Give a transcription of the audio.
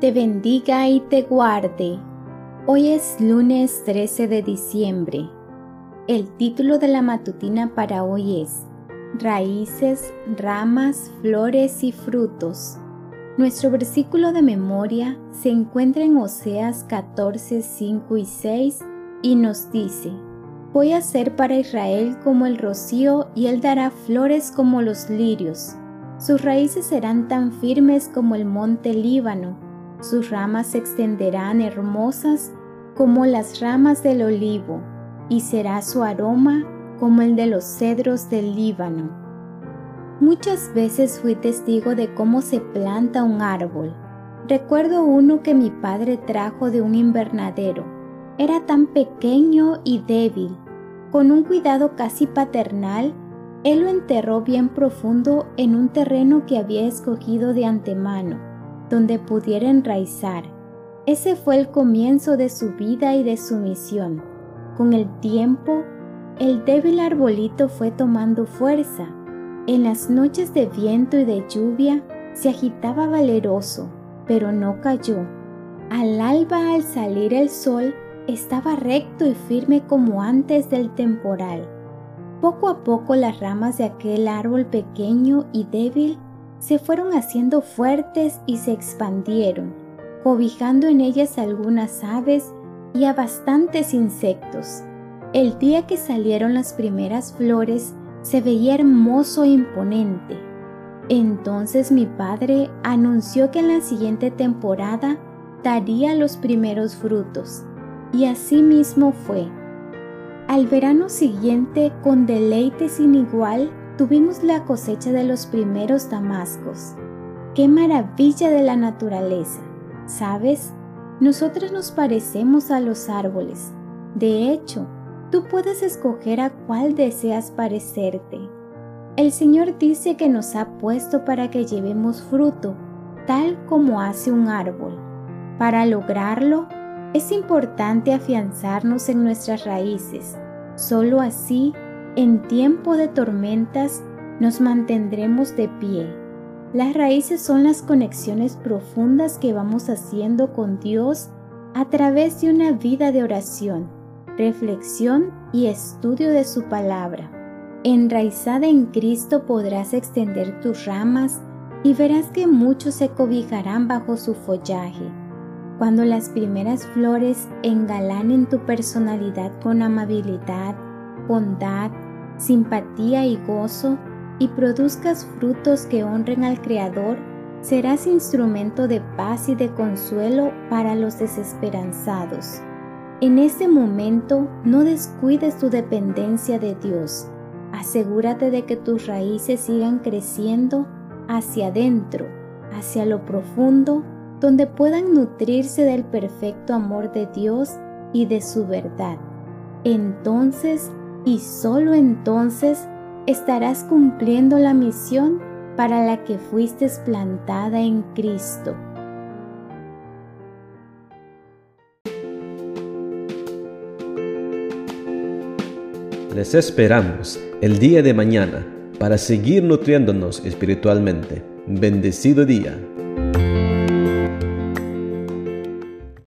te bendiga y te guarde. Hoy es lunes 13 de diciembre. El título de la matutina para hoy es Raíces, ramas, flores y frutos. Nuestro versículo de memoria se encuentra en Oseas 14, 5 y 6 y nos dice, Voy a ser para Israel como el rocío y él dará flores como los lirios. Sus raíces serán tan firmes como el monte Líbano, sus ramas se extenderán hermosas como las ramas del olivo y será su aroma como el de los cedros del Líbano. Muchas veces fui testigo de cómo se planta un árbol. Recuerdo uno que mi padre trajo de un invernadero. Era tan pequeño y débil. Con un cuidado casi paternal, él lo enterró bien profundo en un terreno que había escogido de antemano, donde pudiera enraizar. Ese fue el comienzo de su vida y de su misión. Con el tiempo, el débil arbolito fue tomando fuerza. En las noches de viento y de lluvia se agitaba valeroso, pero no cayó. Al alba al salir el sol estaba recto y firme como antes del temporal. Poco a poco las ramas de aquel árbol pequeño y débil se fueron haciendo fuertes y se expandieron, cobijando en ellas algunas aves y a bastantes insectos. El día que salieron las primeras flores se veía hermoso e imponente. Entonces mi padre anunció que en la siguiente temporada daría los primeros frutos, y así mismo fue. Al verano siguiente, con deleite sin igual, tuvimos la cosecha de los primeros damascos. ¡Qué maravilla de la naturaleza! ¿Sabes? Nosotros nos parecemos a los árboles. De hecho, tú puedes escoger a cuál deseas parecerte. El Señor dice que nos ha puesto para que llevemos fruto, tal como hace un árbol. Para lograrlo, es importante afianzarnos en nuestras raíces. Solo así, en tiempo de tormentas, nos mantendremos de pie. Las raíces son las conexiones profundas que vamos haciendo con Dios a través de una vida de oración, reflexión y estudio de su palabra. Enraizada en Cristo podrás extender tus ramas y verás que muchos se cobijarán bajo su follaje. Cuando las primeras flores engalanen tu personalidad con amabilidad, bondad, simpatía y gozo, y produzcas frutos que honren al Creador, serás instrumento de paz y de consuelo para los desesperanzados. En este momento no descuides tu dependencia de Dios. Asegúrate de que tus raíces sigan creciendo hacia adentro, hacia lo profundo donde puedan nutrirse del perfecto amor de Dios y de su verdad. Entonces, y solo entonces, estarás cumpliendo la misión para la que fuiste plantada en Cristo. Les esperamos el día de mañana para seguir nutriéndonos espiritualmente. Bendecido día.